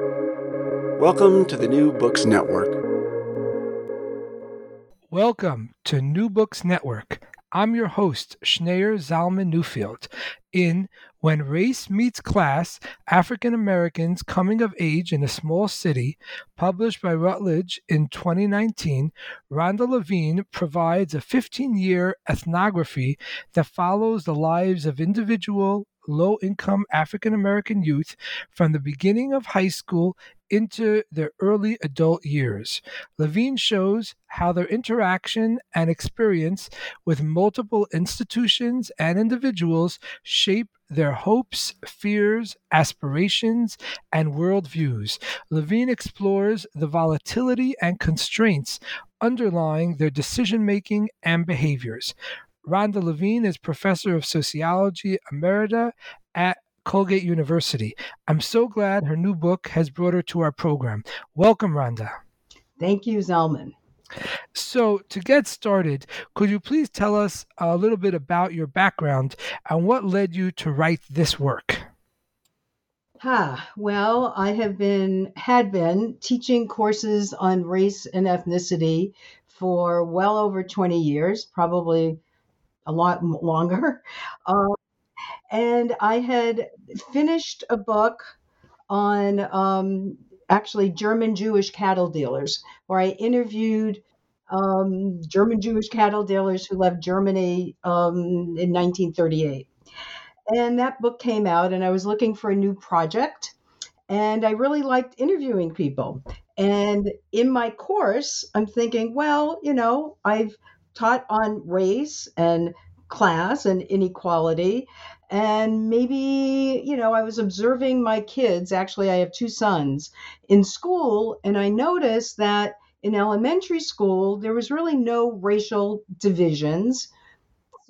Welcome to the New Books Network. Welcome to New Books Network. I'm your host, Schneur Zalman Newfield. In When Race Meets Class African Americans Coming of Age in a Small City, published by Routledge in 2019, Rhonda Levine provides a 15 year ethnography that follows the lives of individual low income African American youth from the beginning of high school into their early adult years. Levine shows how their interaction and experience with multiple institutions and individuals shape their hopes, fears, aspirations, and worldviews. Levine explores the volatility and constraints underlying their decision making and behaviors. Rhonda Levine is professor of sociology emerita at Colgate University. I'm so glad her new book has brought her to our program. Welcome, Rhonda. Thank you, Zalman. So, to get started, could you please tell us a little bit about your background and what led you to write this work? Ah, well, I have been had been teaching courses on race and ethnicity for well over 20 years, probably a lot longer. Uh, and I had finished a book on um, actually German Jewish cattle dealers, where I interviewed um, German Jewish cattle dealers who left Germany um, in 1938. And that book came out, and I was looking for a new project. And I really liked interviewing people. And in my course, I'm thinking, well, you know, I've taught on race and class and inequality. And maybe, you know, I was observing my kids. Actually, I have two sons in school, and I noticed that in elementary school, there was really no racial divisions,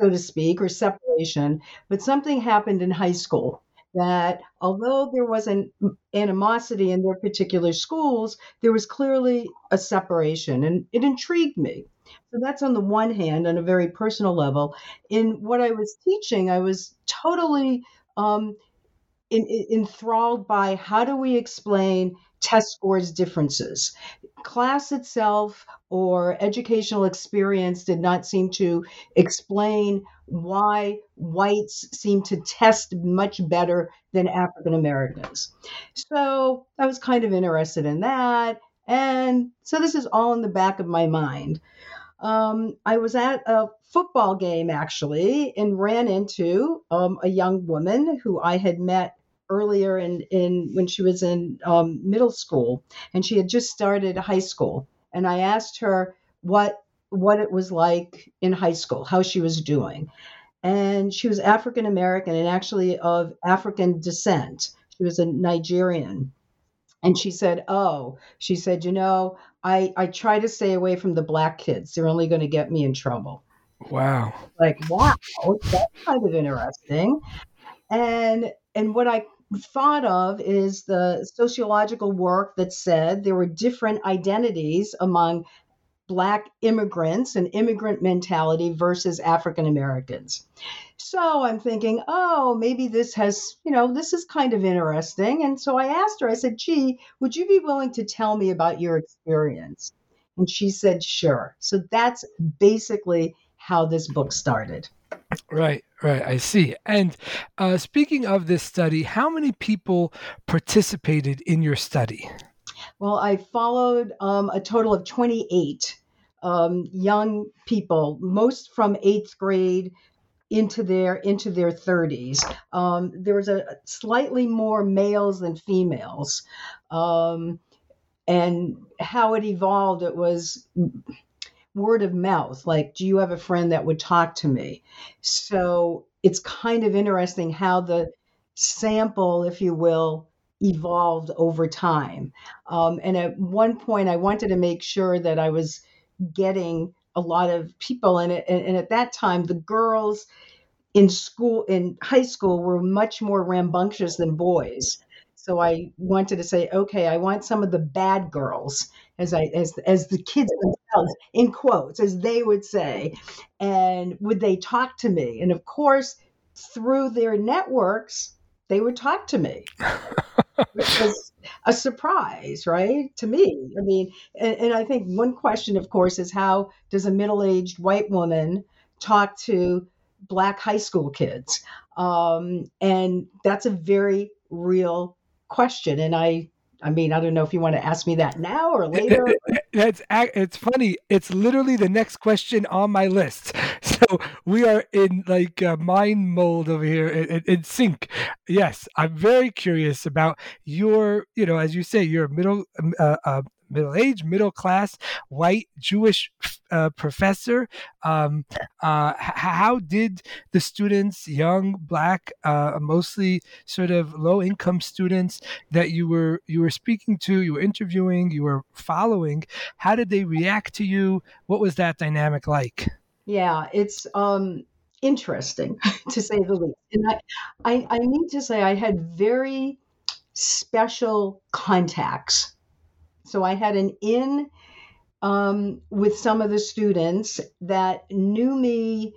so to speak, or separation. But something happened in high school that although there was an animosity in their particular schools, there was clearly a separation, and it intrigued me. So that's on the one hand, on a very personal level. In what I was teaching, I was totally um, in, in, enthralled by how do we explain test scores differences. Class itself or educational experience did not seem to explain why whites seem to test much better than African Americans. So I was kind of interested in that. And so this is all in the back of my mind. Um, I was at a football game actually and ran into um, a young woman who I had met earlier in, in when she was in um, middle school and she had just started high school. And i asked her what what it was like in high school how she was doing. And she was african american and actually of african descent. She was a nigerian and she said oh. She said you know i i try to stay away from the black kids. They're only going to get me in trouble. Wow. Like wow that's kind of interesting. And and what i thought of is the sociological work that said there were different identities among Black immigrants and immigrant mentality versus African Americans. So I'm thinking, oh, maybe this has, you know, this is kind of interesting. And so I asked her, I said, gee, would you be willing to tell me about your experience? And she said, sure. So that's basically how this book started. Right, right. I see. And uh, speaking of this study, how many people participated in your study? Well, I followed um, a total of 28 um, young people, most from eighth grade into their into their 30s. Um, there was a slightly more males than females, um, and how it evolved. It was word of mouth like do you have a friend that would talk to me so it's kind of interesting how the sample if you will evolved over time um, and at one point i wanted to make sure that i was getting a lot of people in it and, and at that time the girls in school in high school were much more rambunctious than boys so I wanted to say, okay, I want some of the bad girls, as I as as the kids themselves, in quotes, as they would say, and would they talk to me? And of course, through their networks, they would talk to me. which was a surprise, right? To me. I mean, and, and I think one question, of course, is how does a middle aged white woman talk to black high school kids? Um, and that's a very real question. And I I mean, I don't know if you want to ask me that now or later. It's it's funny. It's literally the next question on my list. So we are in like mind mold over here in, in, sync. Yes, I'm very curious about your, you know, as you say, your middle uh, uh, middle aged, middle class, white Jewish uh, professor. Um, uh, how did the students, young, black, uh, mostly sort of low income students that you were you were speaking to, you were interviewing, you were following, how did they react to you? What was that dynamic like? Yeah, it's um, interesting to say the least. And I, I, I need to say I had very special contacts so I had an in um, with some of the students that knew me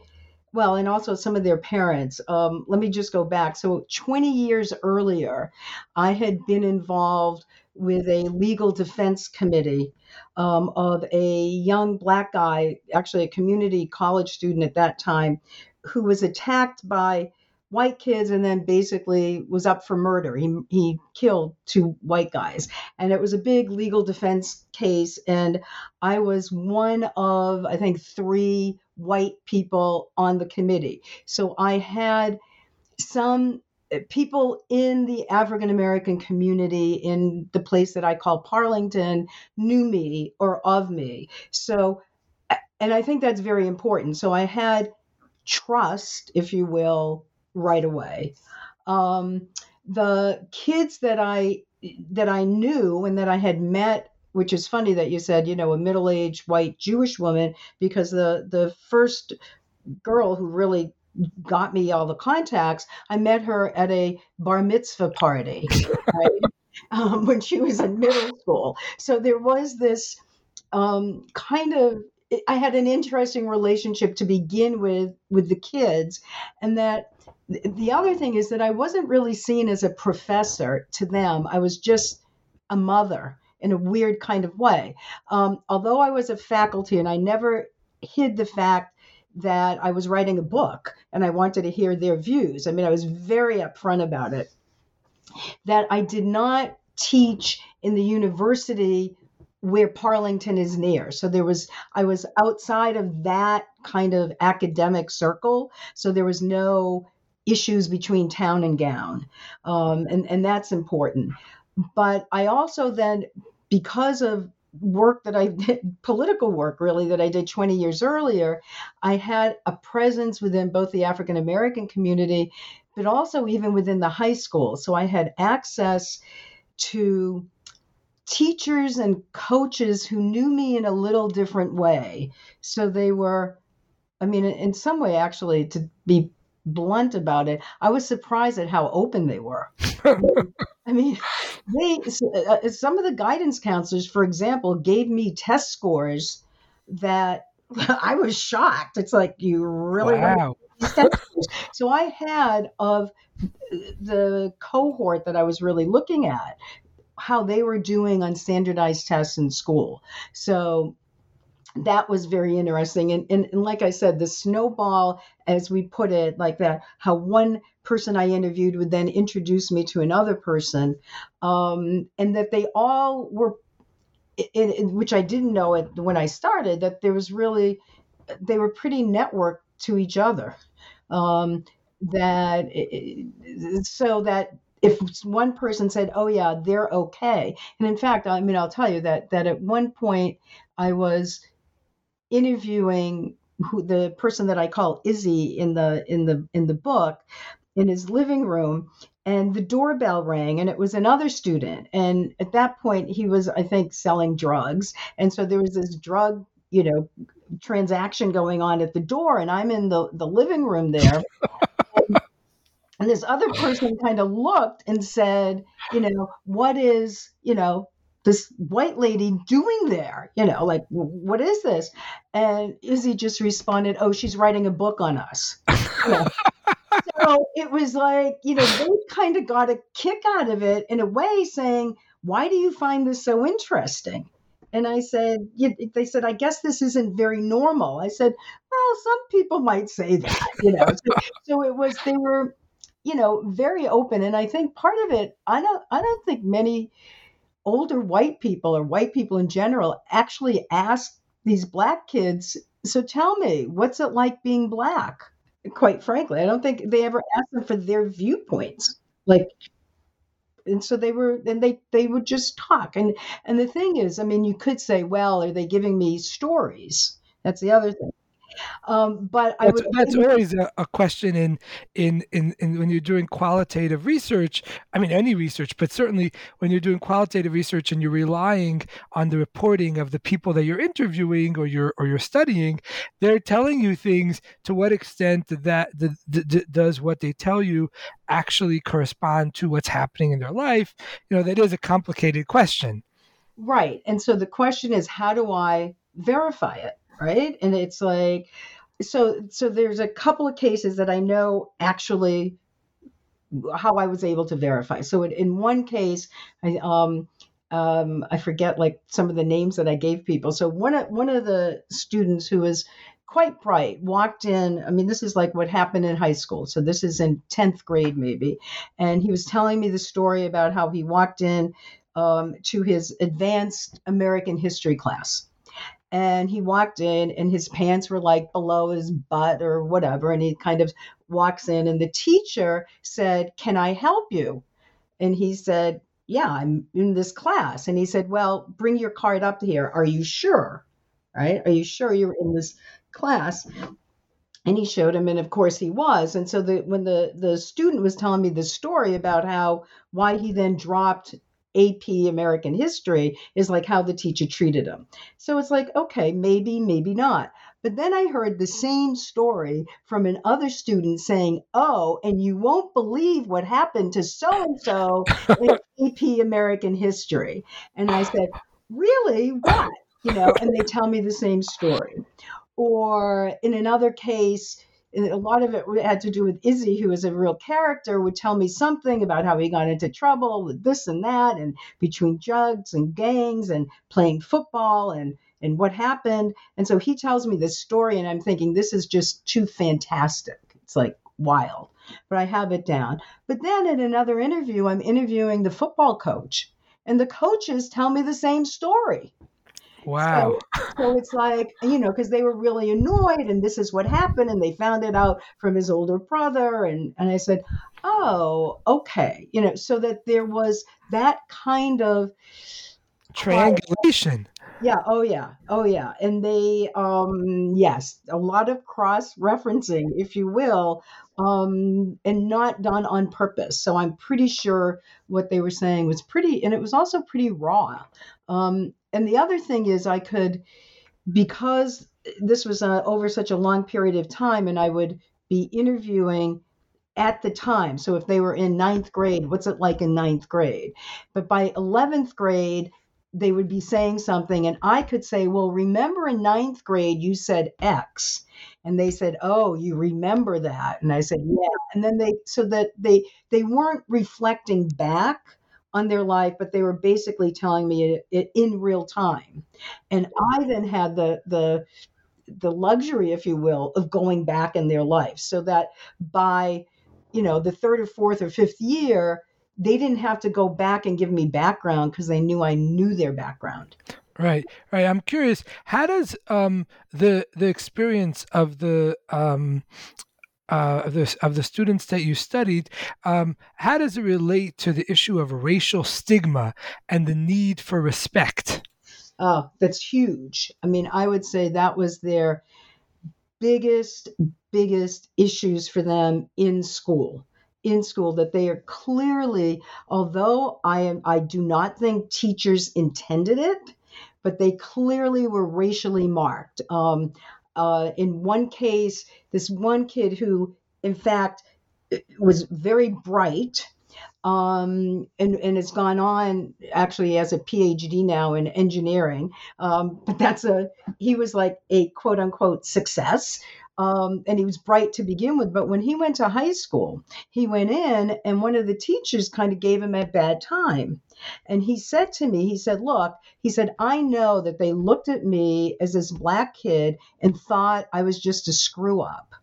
well, and also some of their parents. Um, let me just go back. So 20 years earlier, I had been involved with a legal defense committee um, of a young black guy, actually a community college student at that time, who was attacked by white kids and then basically was up for murder. He he killed two white guys. And it was a big legal defense case and I was one of I think 3 white people on the committee. So I had some eh, people in the African American community in the place that I call Parlington knew me or of me. So and I think that's very important. So I had trust, if you will, right away. Um, the kids that I that I knew and that I had met, which is funny that you said, you know, a middle-aged white Jewish woman, because the the first girl who really got me all the contacts, I met her at a bar mitzvah party, right? um, when she was in middle school. So there was this um, kind of I had an interesting relationship to begin with with the kids, and that the other thing is that I wasn't really seen as a professor to them. I was just a mother in a weird kind of way. Um, although I was a faculty and I never hid the fact that I was writing a book and I wanted to hear their views. I mean, I was very upfront about it. That I did not teach in the university where Parlington is near. So there was, I was outside of that kind of academic circle. So there was no issues between town and gown. Um, and, and that's important. But I also then, because of work that I did, political work really, that I did 20 years earlier, I had a presence within both the African American community, but also even within the high school. So I had access to teachers and coaches who knew me in a little different way. So they were, I mean, in some way, actually, to be blunt about it, I was surprised at how open they were. I mean, they uh, uh, some of the guidance counselors, for example, gave me test scores that I was shocked. It's like you really wow. so I had of the cohort that I was really looking at how they were doing on standardized tests in school. So that was very interesting. And, and, and, like I said, the snowball, as we put it like that, how one person I interviewed would then introduce me to another person, um, and that they all were, in, in, which I didn't know it when I started, that there was really, they were pretty networked to each other. Um, that so that if one person said, "Oh yeah, they're okay," and in fact, I mean, I'll tell you that that at one point I was interviewing who the person that I call Izzy in the in the in the book in his living room and the doorbell rang and it was another student. And at that point he was I think selling drugs. And so there was this drug you know transaction going on at the door and I'm in the the living room there. And, and this other person kind of looked and said you know what is you know this white lady doing there? You know, like, what is this? And Izzy just responded, oh, she's writing a book on us. You know? so it was like, you know, they kind of got a kick out of it in a way, saying, Why do you find this so interesting? And I said, they said, I guess this isn't very normal. I said, well, some people might say that, you know. so, so it was, they were, you know, very open. And I think part of it, I don't, I don't think many older white people or white people in general actually ask these black kids, so tell me, what's it like being black? Quite frankly, I don't think they ever asked them for their viewpoints. Like, and so they were and they they would just talk and and the thing is i mean you could say well are they giving me stories that's the other thing um, but that's, would, that's always a, a, question in, in, in in when you're doing qualitative research. I mean, any research, but certainly when you're doing qualitative research and you're relying on the reporting of the people that you're interviewing or you're or you're studying, they're telling you things. To what extent that the, the, the, does what they tell you actually correspond to what's happening in their life? You know, that is a complicated question. Right, and so the question is, how do I verify it? Right? And it's like so so there's a couple of cases that I know actually how I was able to verify. So in, one case, I um um, I forget like some of the names that I gave people. So one of one of the students who was quite bright walked in. I mean, this is like what happened in high school. So this is in tenth grade maybe, and he was telling me the story about how he walked in um, to his advanced American history class and he walked in and his pants were like below his butt or whatever and he kind of walks in and the teacher said can i help you? And he said yeah i'm in this class. And he said well bring your card up here. Are you sure? Right? Are you sure you're in this class? And he showed him and of course he was. And so the when the the student was telling me the story about how why he then dropped AP American history is like how the teacher treated him. So it's like, okay, maybe, maybe not. But then I heard the same story from another student saying, oh, and you won't believe what happened to so and so in AP American history. And I said, really? What? You know, and they tell me the same story. Or in another case, a lot of it had to do with Izzy, who is a real character, would tell me something about how he got into trouble with this and that, and between drugs and gangs and playing football and and what happened. And so he tells me this story, and I'm thinking this is just too fantastic. It's like wild, but I have it down. But then in another interview, I'm interviewing the football coach, and the coaches tell me the same story. Wow. So, so it's like, you know, because they were really annoyed and this is what happened and they found it out from his older brother. And, and I said, oh, okay. You know, so that there was that kind of triangulation. Yeah. Oh, yeah. Oh, yeah. And they, um, yes, a lot of cross referencing, if you will, um, and not done on purpose. So I'm pretty sure what they were saying was pretty, and it was also pretty raw. Um, and the other thing is, I could, because this was uh, over such a long period of time, and I would be interviewing at the time. So if they were in ninth grade, what's it like in ninth grade? But by 11th grade, they would be saying something, and I could say, Well, remember in ninth grade, you said X. And they said, Oh, you remember that? And I said, Yeah. And then they, so that they, they weren't reflecting back on their life, but they were basically telling me it, it in real time. And I then had the the the luxury, if you will, of going back in their life, so that by you know the third or fourth or fifth year, they didn't have to go back and give me background because they knew I knew their background. Right, right. I'm curious. How does um, the the experience of the um, uh, of the of the students that you studied, um, how does it relate to the issue of racial stigma and the need for respect? Oh, that's huge. I mean, I would say that was their biggest biggest issues for them in school in school that they are clearly although i am i do not think teachers intended it but they clearly were racially marked um, uh, in one case, this one kid who, in fact, was very bright um, and, and has gone on actually as a PhD now in engineering. Um, but that's a, he was like a quote unquote success. Um, and he was bright to begin with. But when he went to high school, he went in, and one of the teachers kind of gave him a bad time. And he said to me, he said, Look, he said, I know that they looked at me as this black kid and thought I was just a screw up.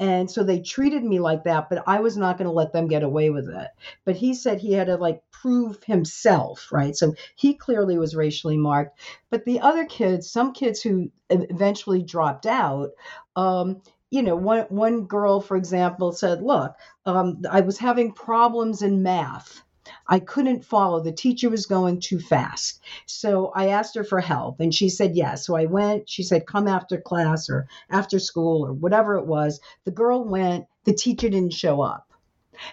And so they treated me like that, but I was not going to let them get away with it. But he said he had to like prove himself, right? So he clearly was racially marked. But the other kids, some kids who eventually dropped out, um, you know, one one girl, for example, said, "Look, um, I was having problems in math." I couldn't follow. The teacher was going too fast. So I asked her for help and she said yes. So I went. She said, come after class or after school or whatever it was. The girl went. The teacher didn't show up.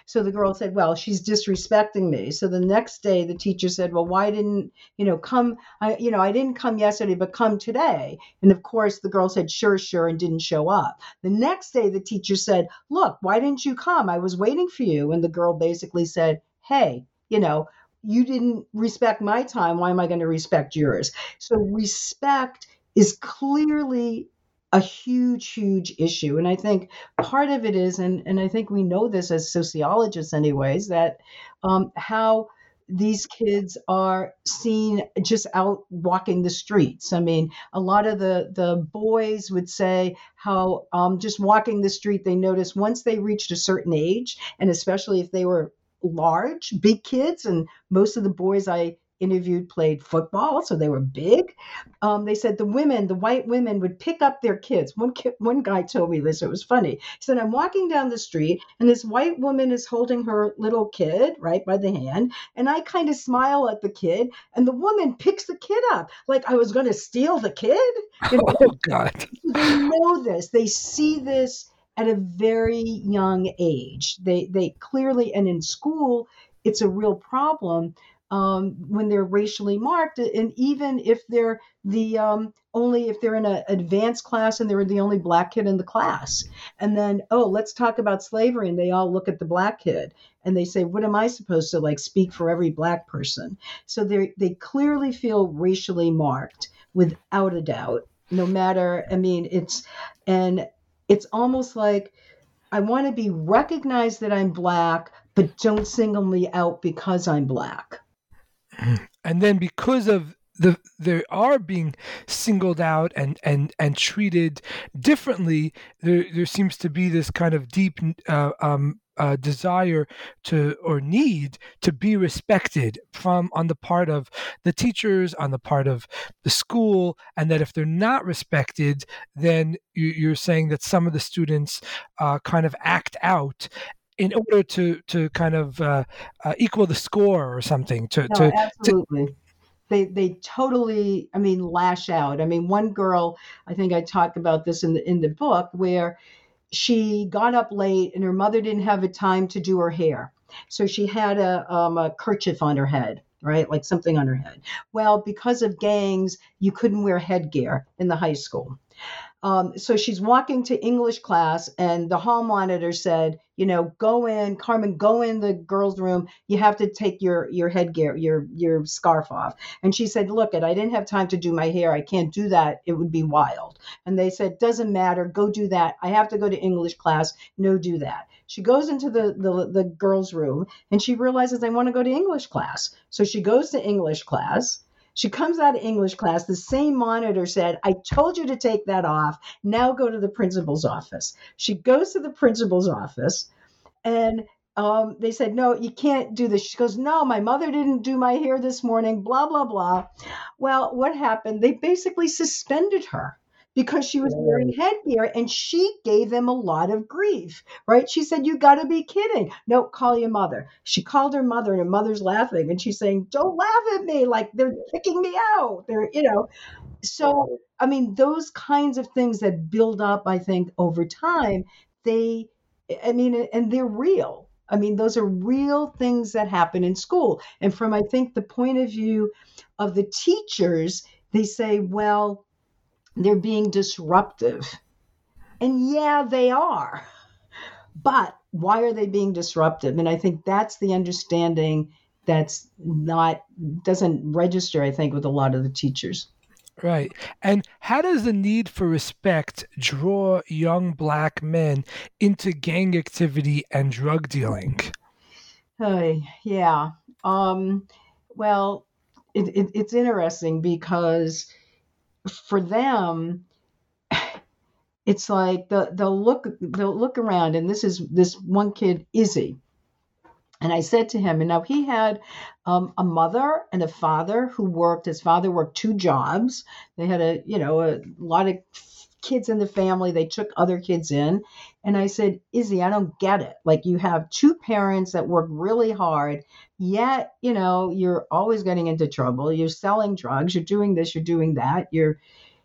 So the girl said, "Well, she's disrespecting me." So the next day, the teacher said, "Well, why didn't you know come? I, you know, I didn't come yesterday, but come today." And of course, the girl said, "Sure, sure," and didn't show up. The next day, the teacher said, "Look, why didn't you come? I was waiting for you." And the girl basically said, "Hey, you know, you didn't respect my time. Why am I going to respect yours? So respect is clearly a huge, huge issue. And I think part of it is, and, and I think we know this as sociologists, anyways, that um, how these kids are seen just out walking the streets. I mean, a lot of the the boys would say how um, just walking the street, they notice once they reached a certain age, and especially if they were large, big kids, and most of the boys I interviewed played football, so they were big. Um, they said the women, the white women, would pick up their kids. One kid, one guy told me this; it was funny. He said, "I'm walking down the street, and this white woman is holding her little kid right by the hand, and I kind of smile at the kid, and the woman picks the kid up like I was going to steal the kid." You know? Oh God! They know this. They see this at a very young age. They they clearly and in school it's a real problem um, when they're racially marked, and even if they're the um, only if they're in an advanced class and they're the only black kid in the class, and then oh let's talk about slavery, and they all look at the black kid and they say what am I supposed to like speak for every black person? So they they clearly feel racially marked without a doubt. No matter, I mean, it's and it's almost like I want to be recognized that I'm black, but don't single me out because I'm black. And then because of the they are being singled out and and and treated differently, there there seems to be this kind of deep uh, um, uh, desire to or need to be respected from on the part of the teachers, on the part of the school, and that if they're not respected, then you, are saying that some of the students uh, kind of act out in order to to kind of uh, uh, equal the score or something. To, no, to absolutely. To, they they totally i mean lash out i mean one girl i think i talk about this in the in the book where she got up late and her mother didn't have a time to do her hair. So she had a, um, a kerchief on her head, right? Like something on her head. Well, because of gangs, you couldn't wear headgear in the high school. Um, so she's walking to English class, and the hall monitor said, "You know, go in, Carmen, go in the girls' room. You have to take your your headgear, your your scarf off." And she said, "Look, it, I didn't have time to do my hair. I can't do that. It would be wild." And they said, "Doesn't matter. Go do that. I have to go to English class. No, do that." She goes into the the, the girls' room, and she realizes I want to go to English class. So she goes to English class she comes out of English class. The same monitor said, I told you to take that off. Now go to the principal's office. She goes to the principal's office and um, they said, No, you can't do this. She goes, No, my mother didn't do my hair this morning, blah, blah, blah. Well, what happened? They basically suspended her because she was wearing headgear and she gave them a lot of grief, right? She said, You got to be kidding. No, call your mother. She called her mother and her mother's laughing and she's saying, Don't laugh at me. Like they're kicking me out. They're, you know. So, I mean, those kinds of things that build up, I think, over time, they, I mean, and they're real. I mean, those are real things that happen in school. And from, I think, the point of view of the teachers, they say, well, they're being disruptive. And yeah, they are. But why are they being disruptive? And I think that's the understanding that's not doesn't register i think with a lot of the teachers Right. And how does the need for respect draw young black men into gang activity and drug dealing? Uh, yeah. Um, well, it, it, it's interesting because for them, it's like the, they'll look they'll look around, and this is this one kid, Izzy. And I said to him, and now he had um, a mother and a father who worked. His father worked two jobs. They had a, you know, a lot of kids in the family. They took other kids in. And I said, Izzy, I don't get it. Like you have two parents that work really hard, yet, you know, you're always getting into trouble. You're selling drugs. You're doing this. You're doing that. You're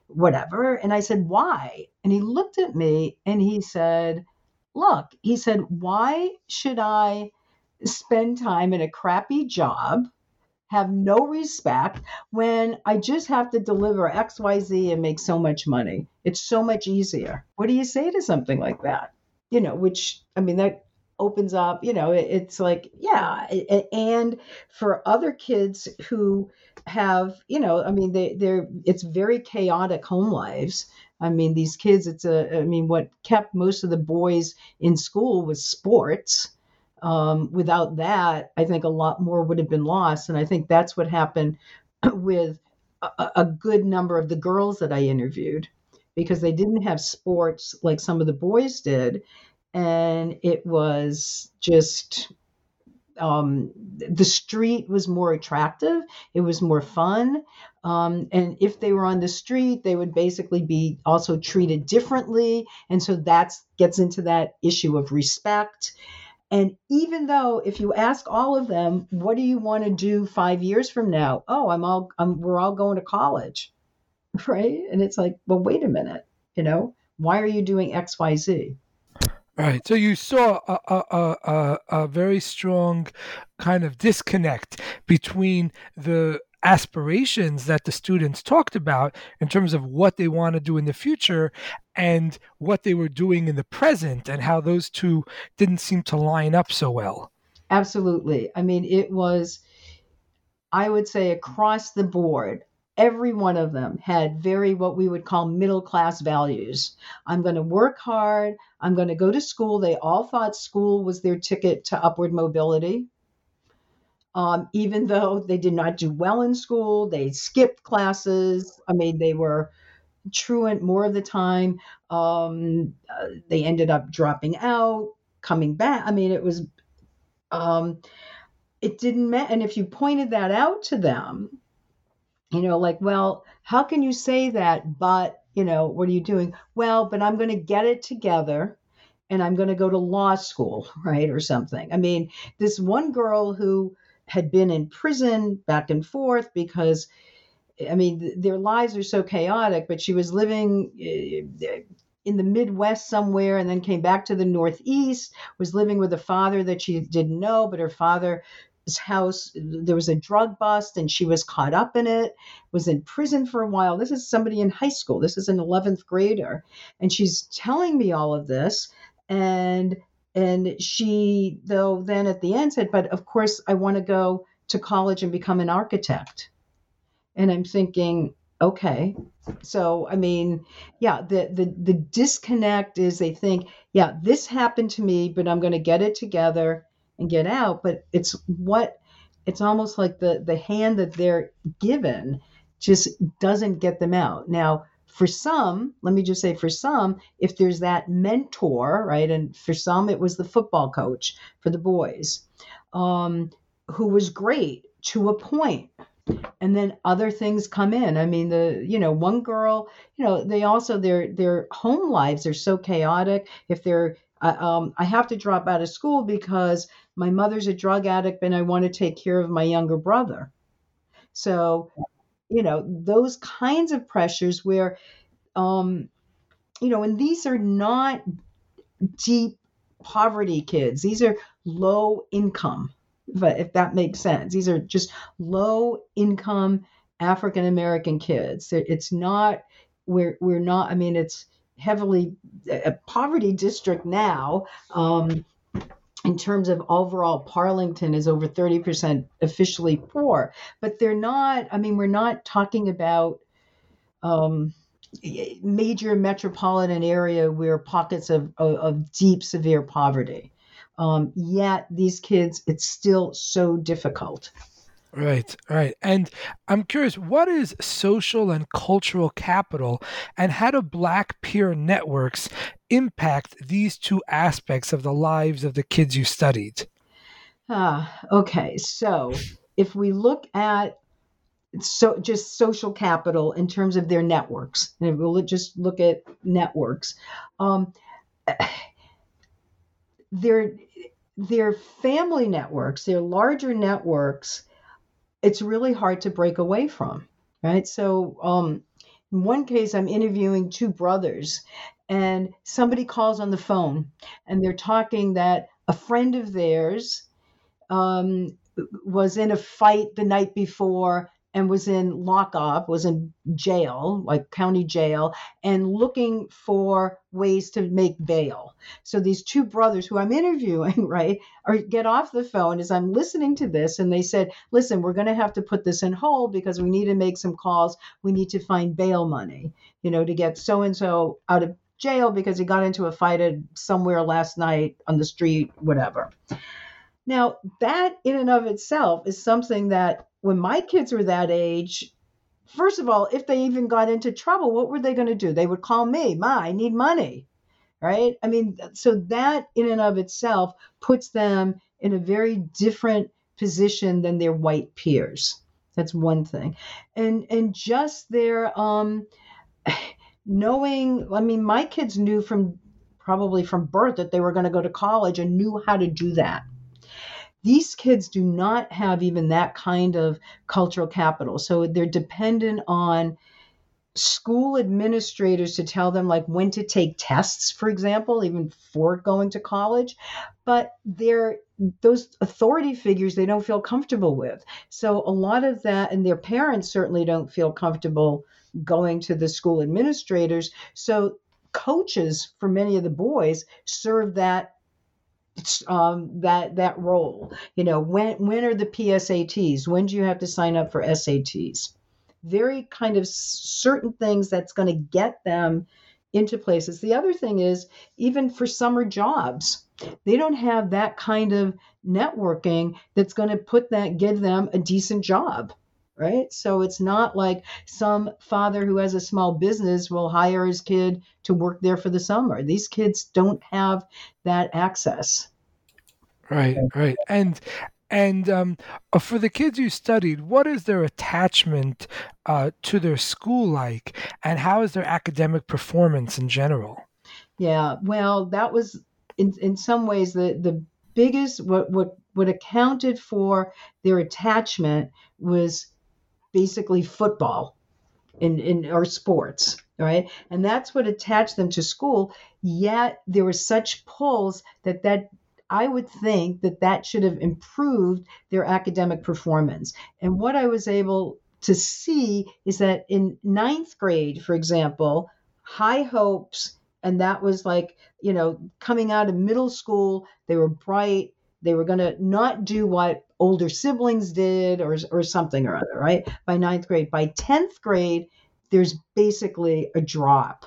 whatever. And I said, why? And he looked at me and he said, look, he said, why should I spend time in a crappy job, have no respect when I just have to deliver XYZ and make so much money. It's so much easier. What do you say to something like that? You know, which, I mean, that opens up, you know, it's like, yeah. And for other kids who have, you know, I mean, they, they're, it's very chaotic home lives. I mean, these kids, it's a, I mean, what kept most of the boys in school was sports um, without that, I think a lot more would have been lost. And I think that's what happened with a, a good number of the girls that I interviewed because they didn't have sports like some of the boys did. And it was just um, the street was more attractive. It was more fun. Um, and if they were on the street, they would basically be also treated differently. And so that gets into that issue of respect. And even though if you ask all of them, what do you want to do five years from now? Oh, I'm all, I'm, we're all going to college, right? And it's like, well, wait a minute, you know, why are you doing X, Y, Z? Right. So you saw a, a, a, a very strong kind of disconnect between the aspirations that the students talked about in terms of what they want to do in the future and what they were doing in the present and how those two didn't seem to line up so well. Absolutely. I mean, it was, I would say, across the board, every one of them had very what we would call middle class values. I'm going to work hard. I'm going to go to school. They all thought school was their ticket to upward mobility. Um, even though they did not do well in school, they skipped classes. I mean, they were truant more of the time. Um, uh, they ended up dropping out, coming back. I mean, it was, um, it didn't matter. And if you pointed that out to them, you know, like, well, how can you say that? But, you know, what are you doing? Well, but I'm going to get it together and I'm going to go to law school, right? Or something. I mean, this one girl who, had been in prison back and forth because I mean, their lives are so chaotic, but she was living eh, in the Midwest somewhere and then came back to the Northeast, was living with a father that she didn't know, but her father's house, there was a drug bust and she was caught up in it, was in prison for a while. This is somebody in high school. This is an 11th grader. And she's telling me all of this. And and she, though, then at the end said, But of course, I want to go to college and become an architect. And I'm thinking, okay. So, I mean, yeah, the, the, the disconnect is they think, yeah, this happened to me, but I'm going to get it together and get out. But it's what, it's almost like the, the hand that they're given just doesn't get them out. Now, for some, let me just say for some, if there's that mentor, right? And for some, it was the football coach for the boys, um, who was great to a. And then other things come in. I mean, the you know one girl, you know, they also their their home lives are so chaotic. If they're uh, um, I have to drop out of school because my mother's a drug addict and I want to take care of my younger brother. So you know those kinds of pressures where um you know and these are not deep poverty kids. These are low income if that makes sense. These are just low income african american kids. It's not we're we're not i mean it's heavily a poverty district now um in terms of overall Parlington is over 30% officially poor, but they're not, I mean, we're not talking about um, major metropolitan area where pockets of, of, of deep, severe poverty. Um, yet these kids, it's still so difficult. Right, right. And I'm curious, what is social and cultural capital, and how do Black peer networks impact these two aspects of the lives of the kids you studied? Ah, okay. So if we look at so just social capital in terms of their networks, and we'll just look at networks, um, their their family networks, their larger networks it's really hard to break away from, right? So, um, in one case, I'm interviewing two brothers, and somebody calls on the phone, and they're talking that a friend of theirs um, was in a fight the night before and was in lockup, was in jail, like county jail, and looking for ways to make bail. So these two brothers who I'm interviewing, right, are get off the phone as I'm listening to this, and they said, "Listen, we're going to have to put this in hold because we need to make some calls. We need to find bail money, you know, to get so and so out of jail because he got into a fight somewhere last night on the street, whatever." Now, that in and of itself is something that when my kids were that age, first of all, if they even got into trouble, what were they going to do? They would call me, Ma, I need money. Right? I mean, so that in and of itself puts them in a very different position than their white peers. That's one thing. And and just their um knowing, I mean, my kids knew from probably from birth that they were going to go to college and knew how to do that these kids do not have even that kind of cultural capital. So they're dependent on school administrators to tell them like when to take tests for example even before going to college. But they're those authority figures they don't feel comfortable with. So a lot of that and their parents certainly don't feel comfortable going to the school administrators. So coaches for many of the boys serve that um, that that role. You know, when when are the PSATs? When do you have to sign up for SATs? Very kind of certain things that's going to get them into places. The other thing is even for summer jobs, they don't have that kind of networking that's going to put that give them a decent job right? So it's not like some father who has a small business will hire his kid to work there for the summer. These kids don't have that access. Right, right. And and um, uh, for the kids you studied, what is their attachment uh, to their school like, and how is their academic performance in general? Yeah, well, that was in in some ways the the biggest what what what accounted for their attachment was basically football in, in or sports right and that's what attached them to school yet there were such pulls that that I would think that that should have improved their academic performance. And what I was able to see is that in ninth grade, for example, high hopes, and that was like, you know, coming out of middle school, they were bright, they were going to not do what older siblings did or, or something or other, right? By ninth grade. By 10th grade, there's basically a drop.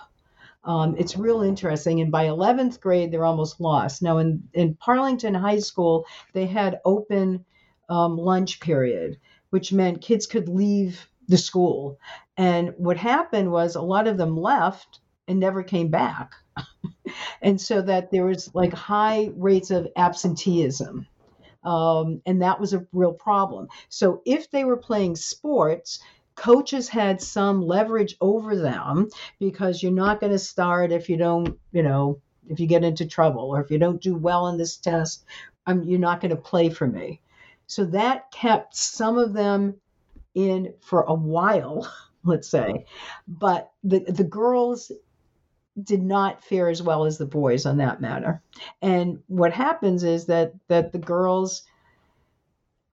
Um, it's real interesting. And by 11th grade, they're almost lost. Now, in, in Parlington High School, they had open um, lunch period, which meant kids could leave the school. And what happened was a lot of them left and never came back. And so that there was like high rates of absenteeism. Um, and that was a real problem. So if they were playing sports, coaches had some leverage over them because you're not going to start if you don't, you know, if you get into trouble or if you don't do well in this test, I'm, you're not going to play for me. So that kept some of them in for a while, let's say. But the, the girls did not fare as well as the boys on that matter. And what happens is that that the girls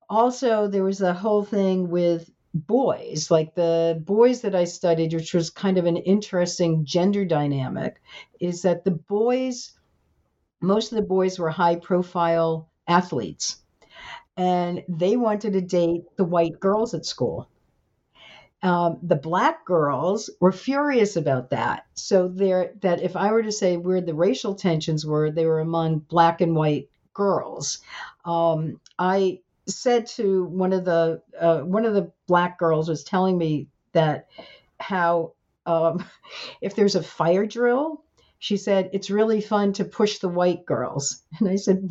also there was a whole thing with boys, like the boys that I studied, which was kind of an interesting gender dynamic, is that the boys, most of the boys were high profile athletes, and they wanted to date the white girls at school. Um, the black girls were furious about that. So there, that if I were to say where the racial tensions were, they were among black and white girls. Um, I said to one of the uh, one of the black girls was telling me that how um, if there's a fire drill, she said it's really fun to push the white girls. And I said?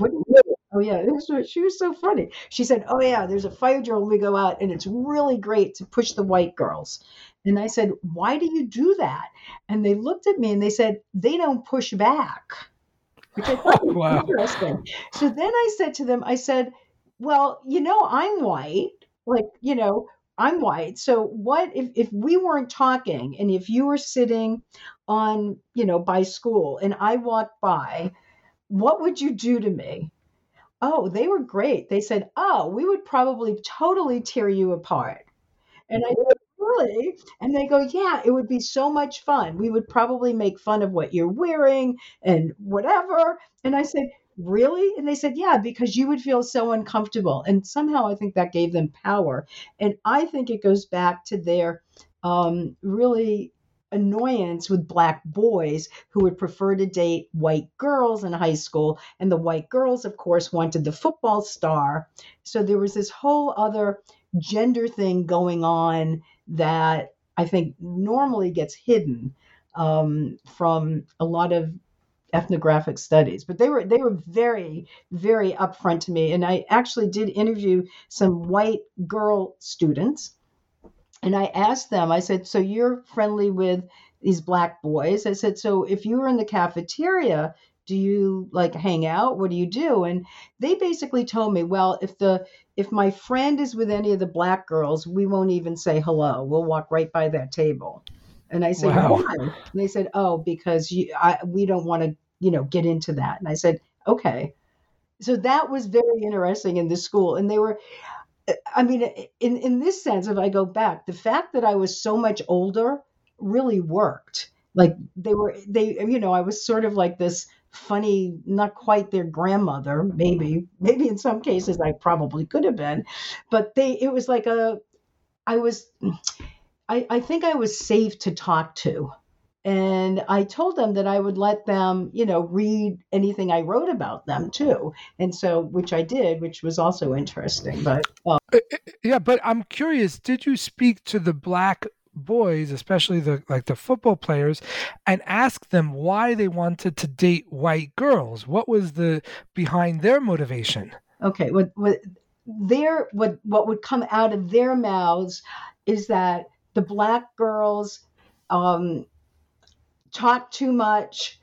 Oh yeah, was, she was so funny. She said, "Oh yeah, there's a fire drill when we go out, and it's really great to push the white girls." And I said, "Why do you do that?" And they looked at me and they said, "They don't push back." Which I thought was wow. interesting. So then I said to them, I said, "Well, you know, I'm white. Like, you know, I'm white. So what if, if we weren't talking and if you were sitting on, you know, by school and I walked by, what would you do to me? Oh, they were great. They said, Oh, we would probably totally tear you apart. And I said, Really? And they go, Yeah, it would be so much fun. We would probably make fun of what you're wearing and whatever. And I said, really? And they said, yeah, because you would feel so uncomfortable. And somehow I think that gave them power. And I think it goes back to their um, really annoyance with black boys who would prefer to date white girls in high school. And the white girls, of course, wanted the football star. So there was this whole other gender thing going on that I think normally gets hidden um, from a lot of ethnographic studies but they were they were very very upfront to me and i actually did interview some white girl students and i asked them i said so you're friendly with these black boys i said so if you were in the cafeteria do you like hang out what do you do and they basically told me well if the if my friend is with any of the black girls we won't even say hello we'll walk right by that table and I said, wow. why? And they said, oh, because you, I, we don't want to you know, get into that. And I said, okay. So that was very interesting in the school. And they were, I mean, in, in this sense, if I go back, the fact that I was so much older really worked. Like they were, they, you know, I was sort of like this funny, not quite their grandmother, maybe, maybe in some cases I probably could have been, but they, it was like a, I was, I, I think I was safe to talk to and I told them that I would let them, you know, read anything I wrote about them too, and so which I did, which was also interesting. But uh, uh, uh, yeah, but I'm curious. Did you speak to the black boys, especially the like the football players, and ask them why they wanted to date white girls? What was the behind their motivation? Okay, what what their what what would come out of their mouths is that the black girls um, talk too much.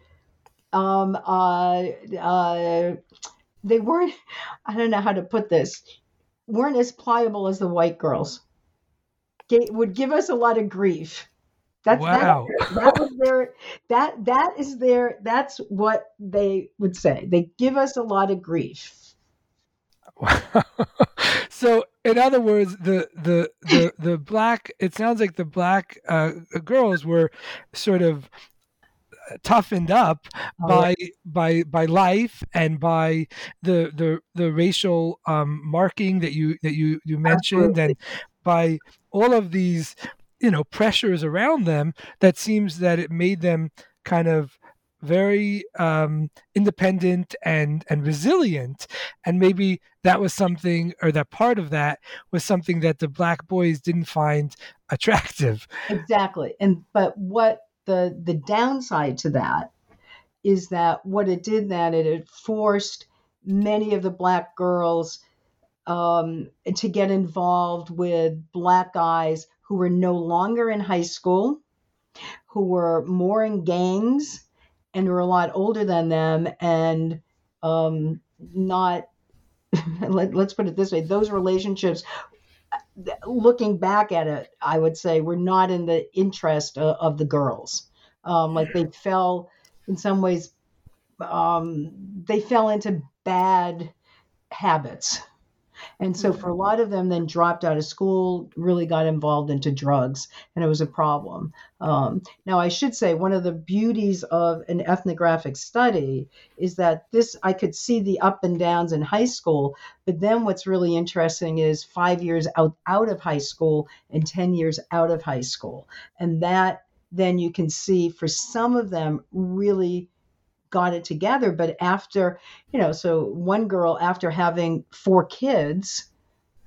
Um, uh, uh, they weren't, I don't know how to put this, weren't as pliable as the white girls. G- would give us a lot of grief. That's wow. that, that was their that that is their that's what they would say. They give us a lot of grief. Wow. so in other words the the the the black it sounds like the black uh, girls were sort of toughened up oh, by yeah. by by life and by the the the racial um, marking that you that you you mentioned Absolutely. and by all of these you know pressures around them that seems that it made them kind of very um, independent and and resilient and maybe that was something or that part of that was something that the black boys didn't find attractive exactly and but what the the downside to that is that what it did that it had forced many of the black girls um, to get involved with black guys who were no longer in high school, who were more in gangs and were a lot older than them and um, not let, us put it this way those relationships looking back at it, I would say were not in the interest of, of the girls. Um, like they fell, in some ways, um, they fell into bad habits. And so for a lot of them, then dropped out of school, really got involved into drugs, and it was a problem. Um, now, I should say one of the beauties of an ethnographic study is that this I could see the up and downs in high school, but then what's really interesting is five years out out of high school and ten years out of high school, and that then you can see for some of them really got it together. But after, you know, so one girl, after having four kids,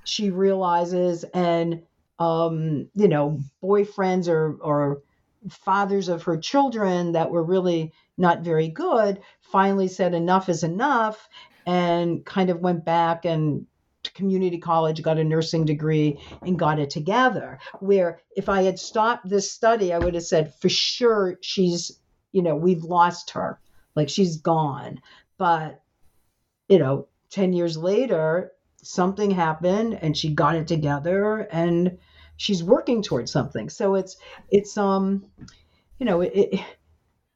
she realizes and, um, you know, boyfriends or, or fathers of her children that were really not very good finally said enough is enough and kind of went back and to community college, got a nursing degree, and got it together. Where if I had stopped this study, I would have said, for sure, she's, you know, we've lost her. Like she's gone. But, you know, 10 years later, something happened and she got it together and she's working towards something. So it's, it's, um, you know, it, it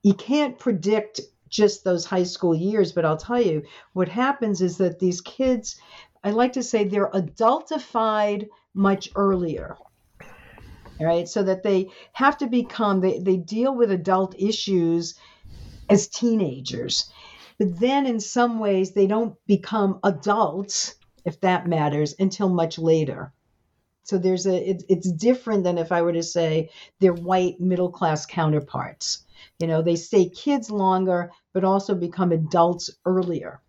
you can't predict just those high school years, but I'll tell you what happens is that these kids, I like to say they're adultified much earlier. Right, so that they have to become, they, they deal with adult issues as teenagers. But then in some ways, they don't become adults, if that matters, until much later. So there's a it, it's different than if I were to say they're white middle class counterparts. You know, they stay kids longer, but also become adults earlier,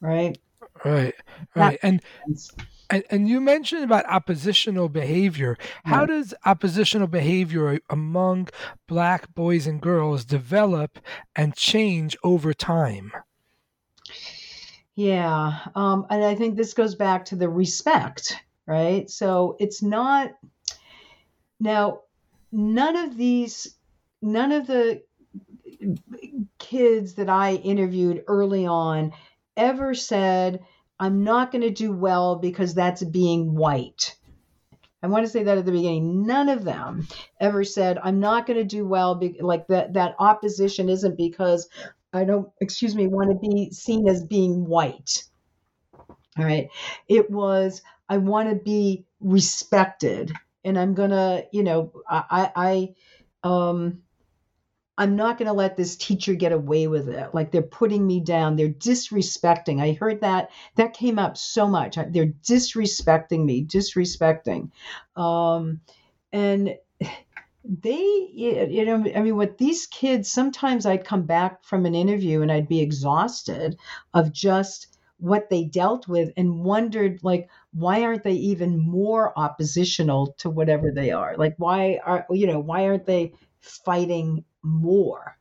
right? Right, right, and and, and you mentioned about oppositional behavior. How does oppositional behavior among black boys and girls develop and change over time? Yeah, um, and I think this goes back to the respect, right? So it's not now. None of these, none of the kids that I interviewed early on ever said I'm not going to do well because that's being white. I want to say that at the beginning. None of them ever said, I'm not going to do well. Be-, like that, that opposition isn't because I don't, excuse me, want to be seen as being white. All right. It was, I want to be respected. And I'm going to, you know, I, I, um, I'm not going to let this teacher get away with it. Like they're putting me down. They're disrespecting. I heard that. That came up so much. They're disrespecting me, disrespecting. Um, and they, you know, I mean, what these kids, sometimes I'd come back from an interview and I'd be exhausted of just what they dealt with and wondered, like, why aren't they even more oppositional to whatever they are? Like, why are, you know, why aren't they fighting more.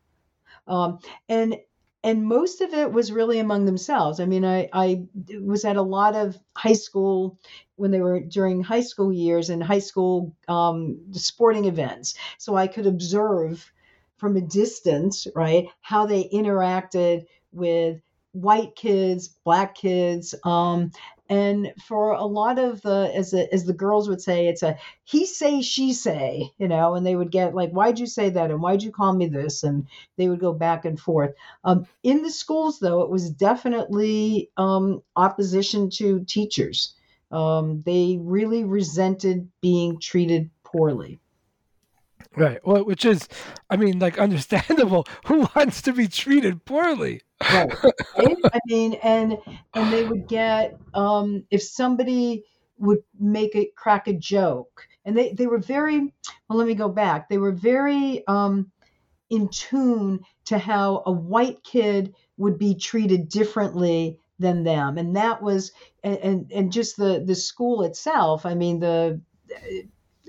Um, and and most of it was really among themselves. I mean, I, I was at a lot of high school when they were during high school years and high school um, sporting events. So I could observe from a distance, right, how they interacted with white kids, black kids, um, and for a lot of the as the, as the girls would say it's a he say she say you know and they would get like why'd you say that and why'd you call me this and they would go back and forth um, in the schools though it was definitely um, opposition to teachers um, they really resented being treated poorly Right. Well, which is, I mean, like understandable. Who wants to be treated poorly? Right. I mean, and and they would get um, if somebody would make it crack a joke, and they they were very. Well, let me go back. They were very um, in tune to how a white kid would be treated differently than them, and that was and and, and just the the school itself. I mean the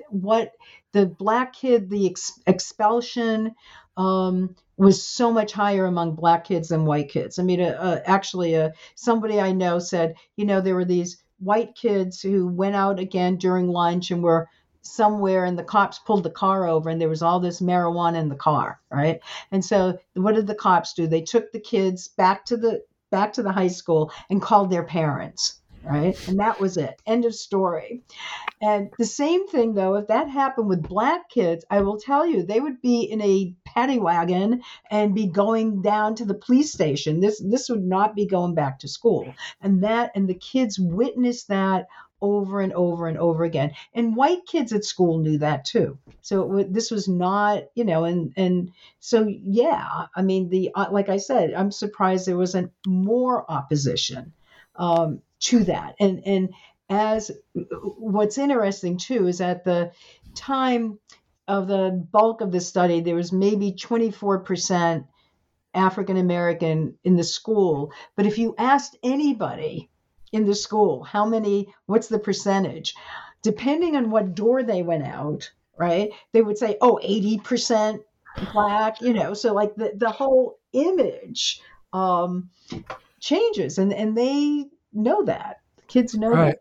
what the black kid, the ex- expulsion um, was so much higher among black kids than white kids. I mean, uh, uh, actually, uh, somebody I know said, you know, there were these white kids who went out again during lunch and were somewhere and the cops pulled the car over and there was all this marijuana in the car right? And so what did the cops do? They took the kids back to the back to the high school and called their parents right? And that was it. End of story. And the same thing, though, if that happened with black kids, I will tell you, they would be in a paddy wagon and be going down to the police station. This this would not be going back to school. And that and the kids witnessed that over and over and over again. And white kids at school knew that too. So it, this was not, you know, and and so yeah, I mean the uh, like I said, I'm surprised there wasn't more opposition um, to that. And and as what's interesting too is at the time of the bulk of the study, there was maybe 24 percent African American in the school. But if you asked anybody in the school, how many, what's the percentage? Depending on what door they went out, right? They would say, oh, 80% black, you know, so like the, the whole image um, changes and, and they know that. Kids know right. that.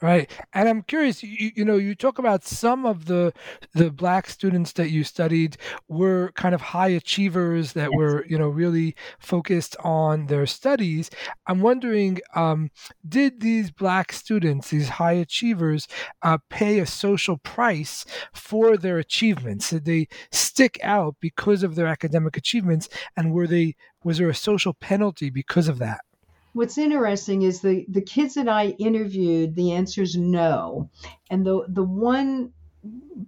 Right. And I'm curious, you, you know, you talk about some of the the black students that you studied were kind of high achievers that were, you know, really focused on their studies. I'm wondering, um, did these black students, these high achievers, uh, pay a social price for their achievements? Did they stick out because of their academic achievements, and were they was there a social penalty because of that? What's interesting is the the kids that I interviewed, the answer is no, and the the one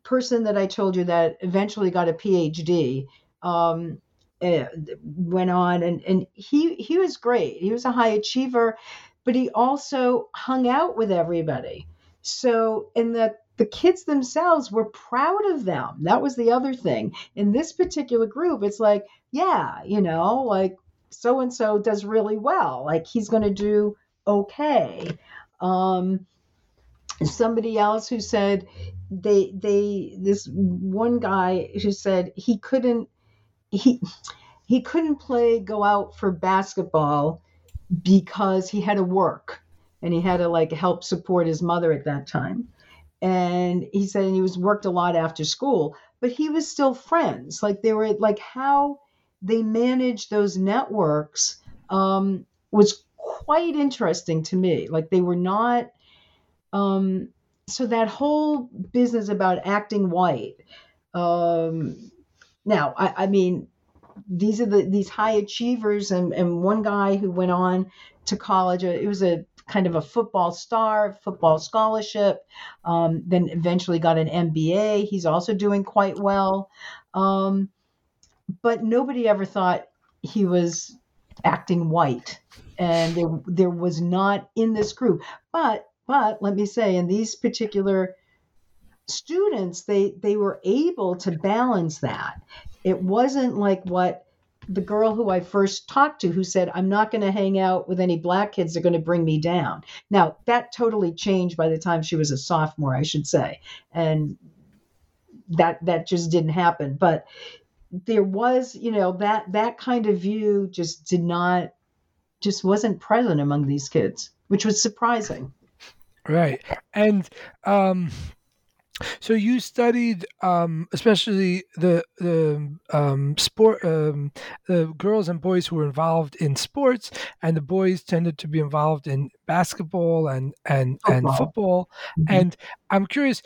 person that I told you that eventually got a PhD um, uh, went on, and and he he was great. He was a high achiever, but he also hung out with everybody. So in the the kids themselves were proud of them. That was the other thing. In this particular group, it's like, yeah, you know, like so and so does really well. Like he's going to do okay. Um, somebody else who said they they this one guy who said he couldn't he he couldn't play go out for basketball because he had to work and he had to like help support his mother at that time and he said he was worked a lot after school but he was still friends like they were like how they manage those networks um, was quite interesting to me. Like they were not. Um, so that whole business about acting white. Um, now, I, I mean, these are the these high achievers, and and one guy who went on to college. It was a kind of a football star, football scholarship. Um, then eventually got an MBA. He's also doing quite well. Um, but nobody ever thought he was acting white and there, there was not in this group but but let me say in these particular students they they were able to balance that it wasn't like what the girl who I first talked to who said, I'm not going to hang out with any black kids, they're going to bring me down. Now, that totally changed by the time she was a sophomore, I should say. And that that just didn't happen. But there was, you know, that that kind of view just did not just wasn't present among these kids, which was surprising. Right. And um so you studied, um, especially the the um, sport, um, the girls and boys who were involved in sports, and the boys tended to be involved in basketball and and football. and football. Mm-hmm. And I'm curious,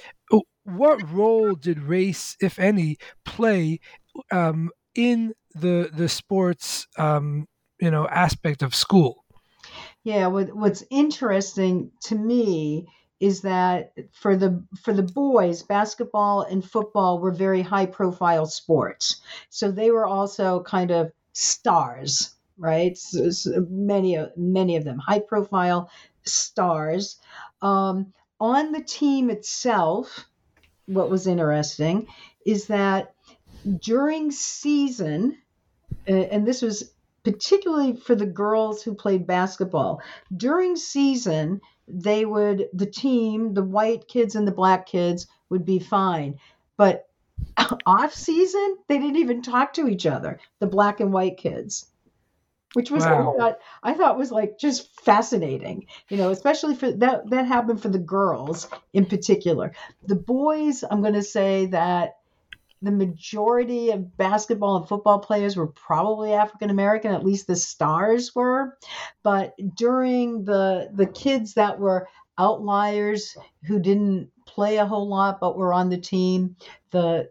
what role did race, if any, play um, in the the sports um, you know aspect of school. Yeah, what, what's interesting to me is that for the for the boys, basketball and football were very high profile sports. So they were also kind of stars, right? So, so many many of them high profile stars. Um, on the team itself, what was interesting is that during season, and this was particularly for the girls who played basketball, during season, they would, the team, the white kids and the black kids would be fine. But off season, they didn't even talk to each other, the black and white kids which was wow. I, thought, I thought was like just fascinating you know especially for that that happened for the girls in particular the boys i'm going to say that the majority of basketball and football players were probably African American, at least the stars were. But during the the kids that were outliers who didn't play a whole lot but were on the team, the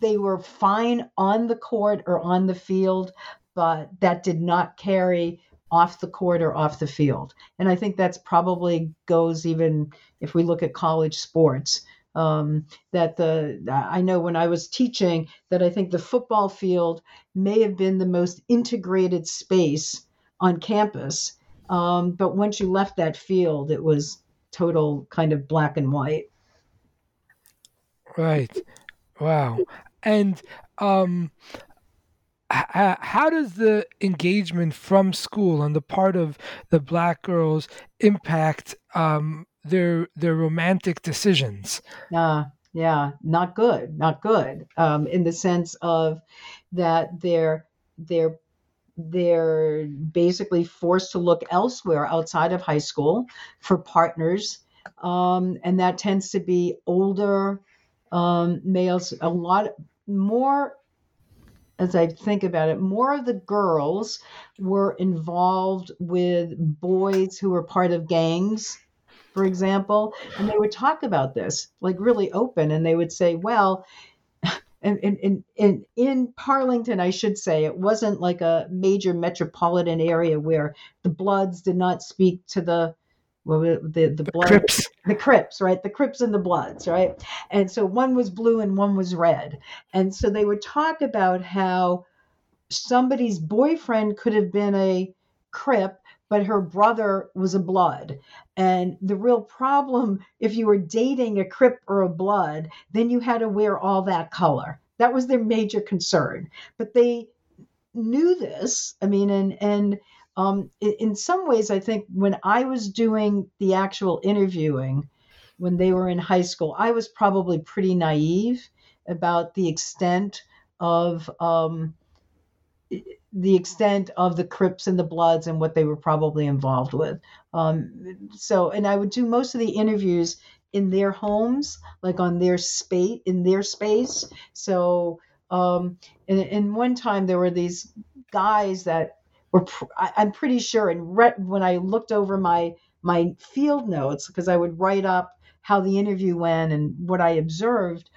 they were fine on the court or on the field, but that did not carry off the court or off the field. And I think that's probably goes even if we look at college sports. Um, that the I know when I was teaching that I think the football field may have been the most integrated space on campus, um, but once you left that field, it was total kind of black and white. Right. Wow. And um, how does the engagement from school on the part of the black girls impact um, their their romantic decisions? Uh, yeah, not good, not good. Um, in the sense of that they're they're they're basically forced to look elsewhere outside of high school for partners, um, and that tends to be older um, males. A lot more as I think about it, more of the girls were involved with boys who were part of gangs, for example, and they would talk about this like really open, and they would say, well. And in, in, in, in Parlington, I should say, it wasn't like a major metropolitan area where the Bloods did not speak to the well, the the, the blood, Crips. the Crips, right? The Crips and the Bloods, right? And so one was blue and one was red, and so they would talk about how somebody's boyfriend could have been a Crip, but her brother was a Blood, and the real problem if you were dating a Crip or a Blood, then you had to wear all that color. That was their major concern, but they knew this. I mean, and and um, in some ways, I think when I was doing the actual interviewing, when they were in high school, I was probably pretty naive about the extent of um, the extent of the Crips and the Bloods and what they were probably involved with. Um, so, and I would do most of the interviews in their homes, like on their space, in their space. So, um, and, and one time there were these guys that were pr- I, am pretty sure and re- when i looked over my my field notes because i would write up how the interview went and what i observed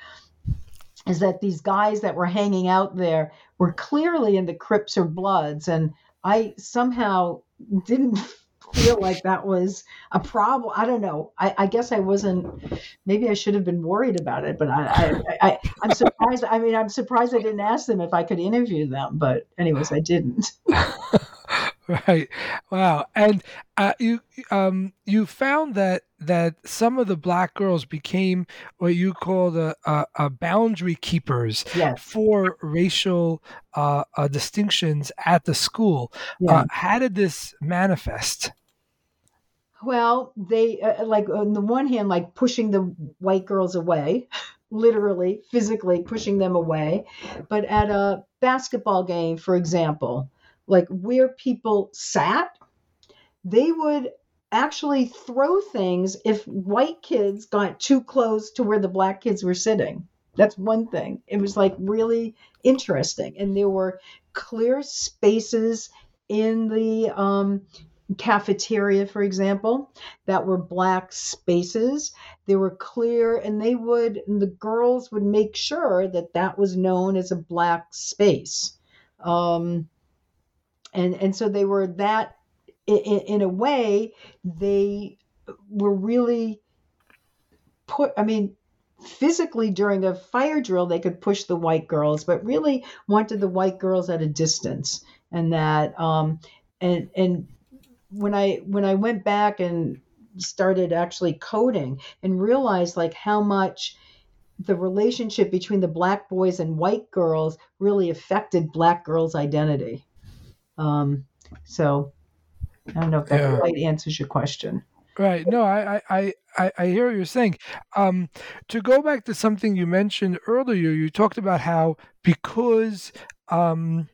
is that these guys that were hanging out there were clearly in the crips or bloods and i somehow didn't feel like that was a problem. I don't know. I, I, guess I wasn't. Maybe I should have been worried about it, but I, I, I, am surprised. I mean, I'm surprised I didn't ask them if I could interview them. But anyways, I didn't. right. Wow. And uh, you um, you found that that some of the black girls became what you call the uh, uh, boundary keepers yes. for racial uh, uh, distinctions at the school. Uh, how did this manifest? Well, they uh, like on the one hand, like pushing the white girls away, literally, physically pushing them away. But at a basketball game, for example, like where people sat, they would actually throw things if white kids got too close to where the black kids were sitting. That's one thing. It was like really interesting. And there were clear spaces in the um, cafeteria, for example, that were black spaces. They were clear, and they would, and the girls would make sure that that was known as a black space. Um, and and so they were that in, in a way they were really put. I mean, physically during a fire drill they could push the white girls, but really wanted the white girls at a distance, and that um, and and when I when I went back and started actually coding and realized like how much the relationship between the black boys and white girls really affected black girls' identity. Um, so I don't know if that yeah. quite answers your question. Right. No, I, I, I, I hear what you're saying. Um, to go back to something you mentioned earlier, you talked about how because um,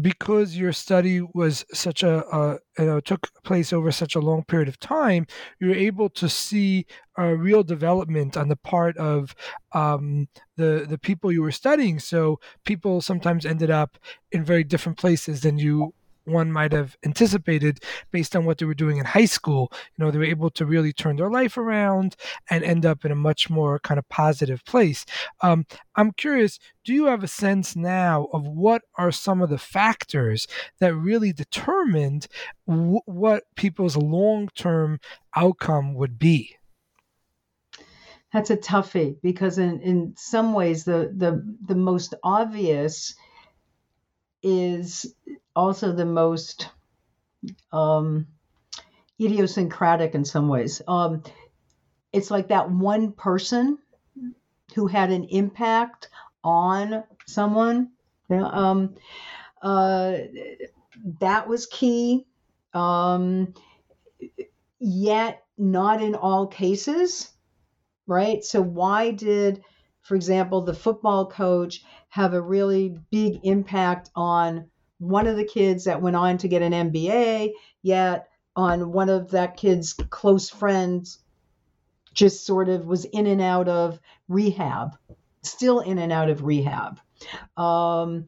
because your study was such a, a, you know took place over such a long period of time, you're able to see a real development on the part of um, the the people you were studying. So people sometimes ended up in very different places than you one might have anticipated based on what they were doing in high school. You know, they were able to really turn their life around and end up in a much more kind of positive place. Um, I'm curious, do you have a sense now of what are some of the factors that really determined w- what people's long term outcome would be? That's a toughie because in, in some ways the, the the most obvious is also the most um, idiosyncratic in some ways. Um, it's like that one person who had an impact on someone. um, uh, that was key. Um, yet, not in all cases, right? So, why did, for example, the football coach have a really big impact on one of the kids that went on to get an MBA, yet on one of that kid's close friends just sort of was in and out of rehab, still in and out of rehab. Um,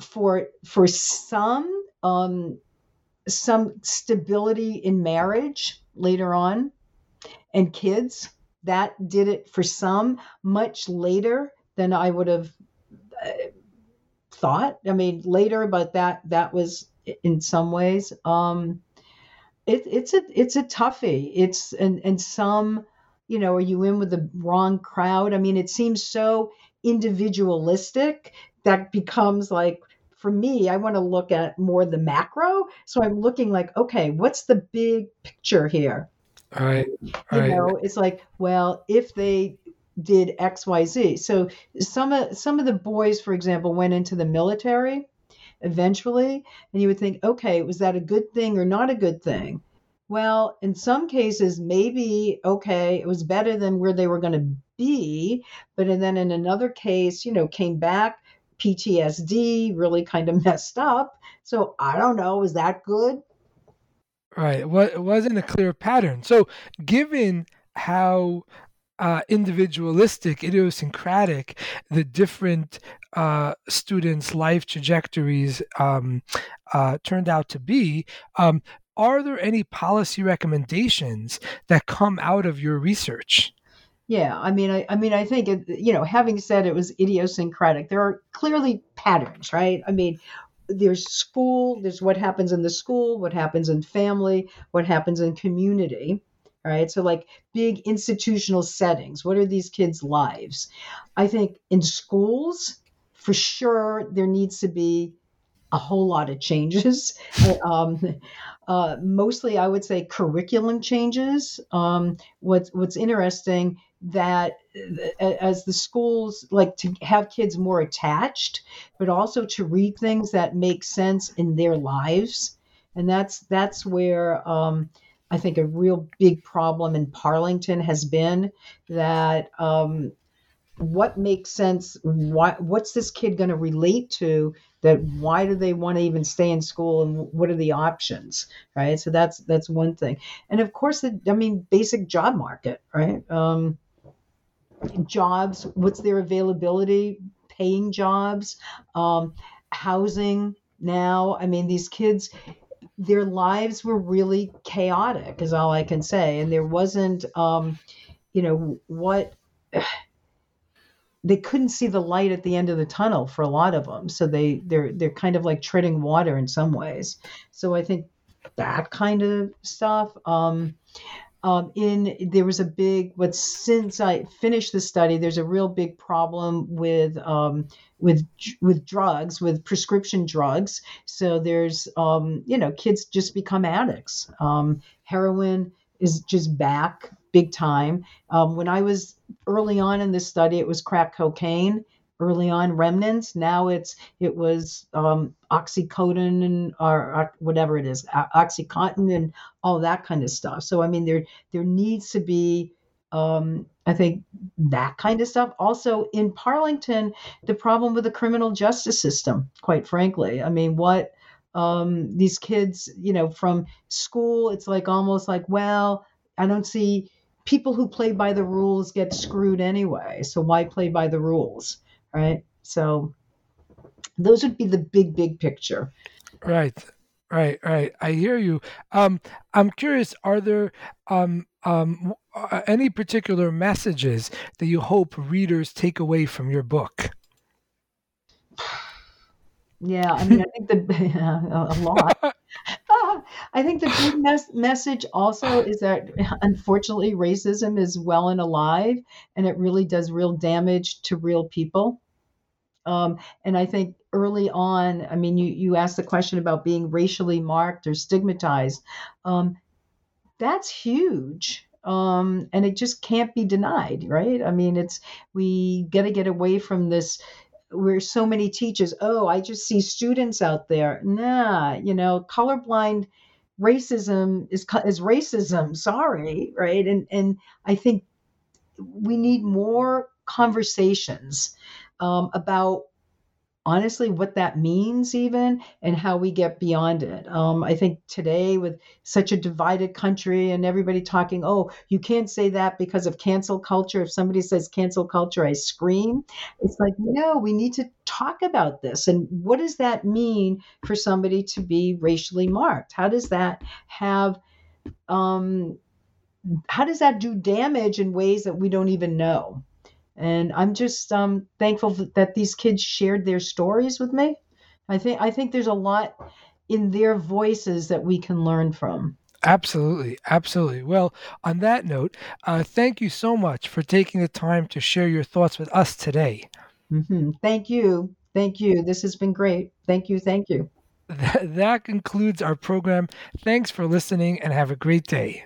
for for some, um, some stability in marriage later on, and kids that did it for some much later than I would have thought. I mean, later, but that that was in some ways. Um, it, it's a it's a toughie. It's and and some, you know, are you in with the wrong crowd? I mean, it seems so individualistic that becomes like for me, I want to look at more the macro. So I'm looking like, okay, what's the big picture here? All right. All you right. know, it's like, well, if they did XYZ. So some of some of the boys, for example, went into the military eventually, and you would think, okay, was that a good thing or not a good thing? Well, in some cases, maybe okay, it was better than where they were going to be, but and then in another case, you know, came back PTSD, really kind of messed up. So I don't know, is that good? Right. Well, it wasn't a clear pattern. So, given how uh, individualistic, idiosyncratic, the different uh, students' life trajectories um, uh, turned out to be. Um, are there any policy recommendations that come out of your research? Yeah, I mean, I, I mean, I think it, you know, having said it was idiosyncratic, there are clearly patterns, right? I mean, there's school, there's what happens in the school, what happens in family, what happens in community right? So, like big institutional settings, what are these kids' lives? I think in schools, for sure, there needs to be a whole lot of changes. um, uh, mostly, I would say curriculum changes. Um, what's what's interesting that as the schools like to have kids more attached, but also to read things that make sense in their lives, and that's that's where um, I think a real big problem in Parlington has been that um, what makes sense? Why, what's this kid going to relate to? That why do they want to even stay in school, and what are the options? Right. So that's that's one thing, and of course, the I mean, basic job market, right? Um, jobs. What's their availability? Paying jobs, um, housing. Now, I mean, these kids their lives were really chaotic, is all I can say. And there wasn't, um, you know, what they couldn't see the light at the end of the tunnel for a lot of them. So they they're they're kind of like treading water in some ways. So I think that kind of stuff. Um, um, in there was a big but since I finished the study, there's a real big problem with um, with with drugs, with prescription drugs. So there's um, you know kids just become addicts. Um, heroin is just back big time. Um, when I was early on in this study, it was crack cocaine early on remnants. Now it's it was um, oxycodone and or, or, whatever it is, oxycontin and all that kind of stuff. So I mean, there there needs to be Um, I think that kind of stuff. Also, in Parlington, the problem with the criminal justice system, quite frankly. I mean, what um, these kids, you know, from school, it's like almost like, well, I don't see people who play by the rules get screwed anyway. So why play by the rules, right? So those would be the big, big picture. Right. Right, right. I hear you. Um, I'm curious. Are there um, um, uh, any particular messages that you hope readers take away from your book? Yeah, I mean, I think the a lot. I think the big mes- message also is that unfortunately racism is well and alive, and it really does real damage to real people. Um, and I think early on, I mean, you you asked the question about being racially marked or stigmatized. Um, that's huge. Um, and it just can't be denied, right? I mean, it's we got to get away from this where so many teachers, oh, I just see students out there. Nah, you know, colorblind racism is is racism. Sorry, right? And and I think we need more conversations um, about honestly what that means even and how we get beyond it. Um, i think today with such a divided country and everybody talking oh you can't say that because of cancel culture. If somebody says cancel culture i scream. It's like no we need to talk about this. And what does that mean for somebody to be racially marked? How does that have um, how does that do damage in ways that we don't even know and I'm just um, thankful that these kids shared their stories with me. I think I think there's a lot in their voices that we can learn from. Absolutely, absolutely. Well, on that note, uh, thank you so much for taking the time to share your thoughts with us today. Mm-hmm. Thank you, thank you. This has been great. Thank you, thank you. That concludes our program. Thanks for listening, and have a great day.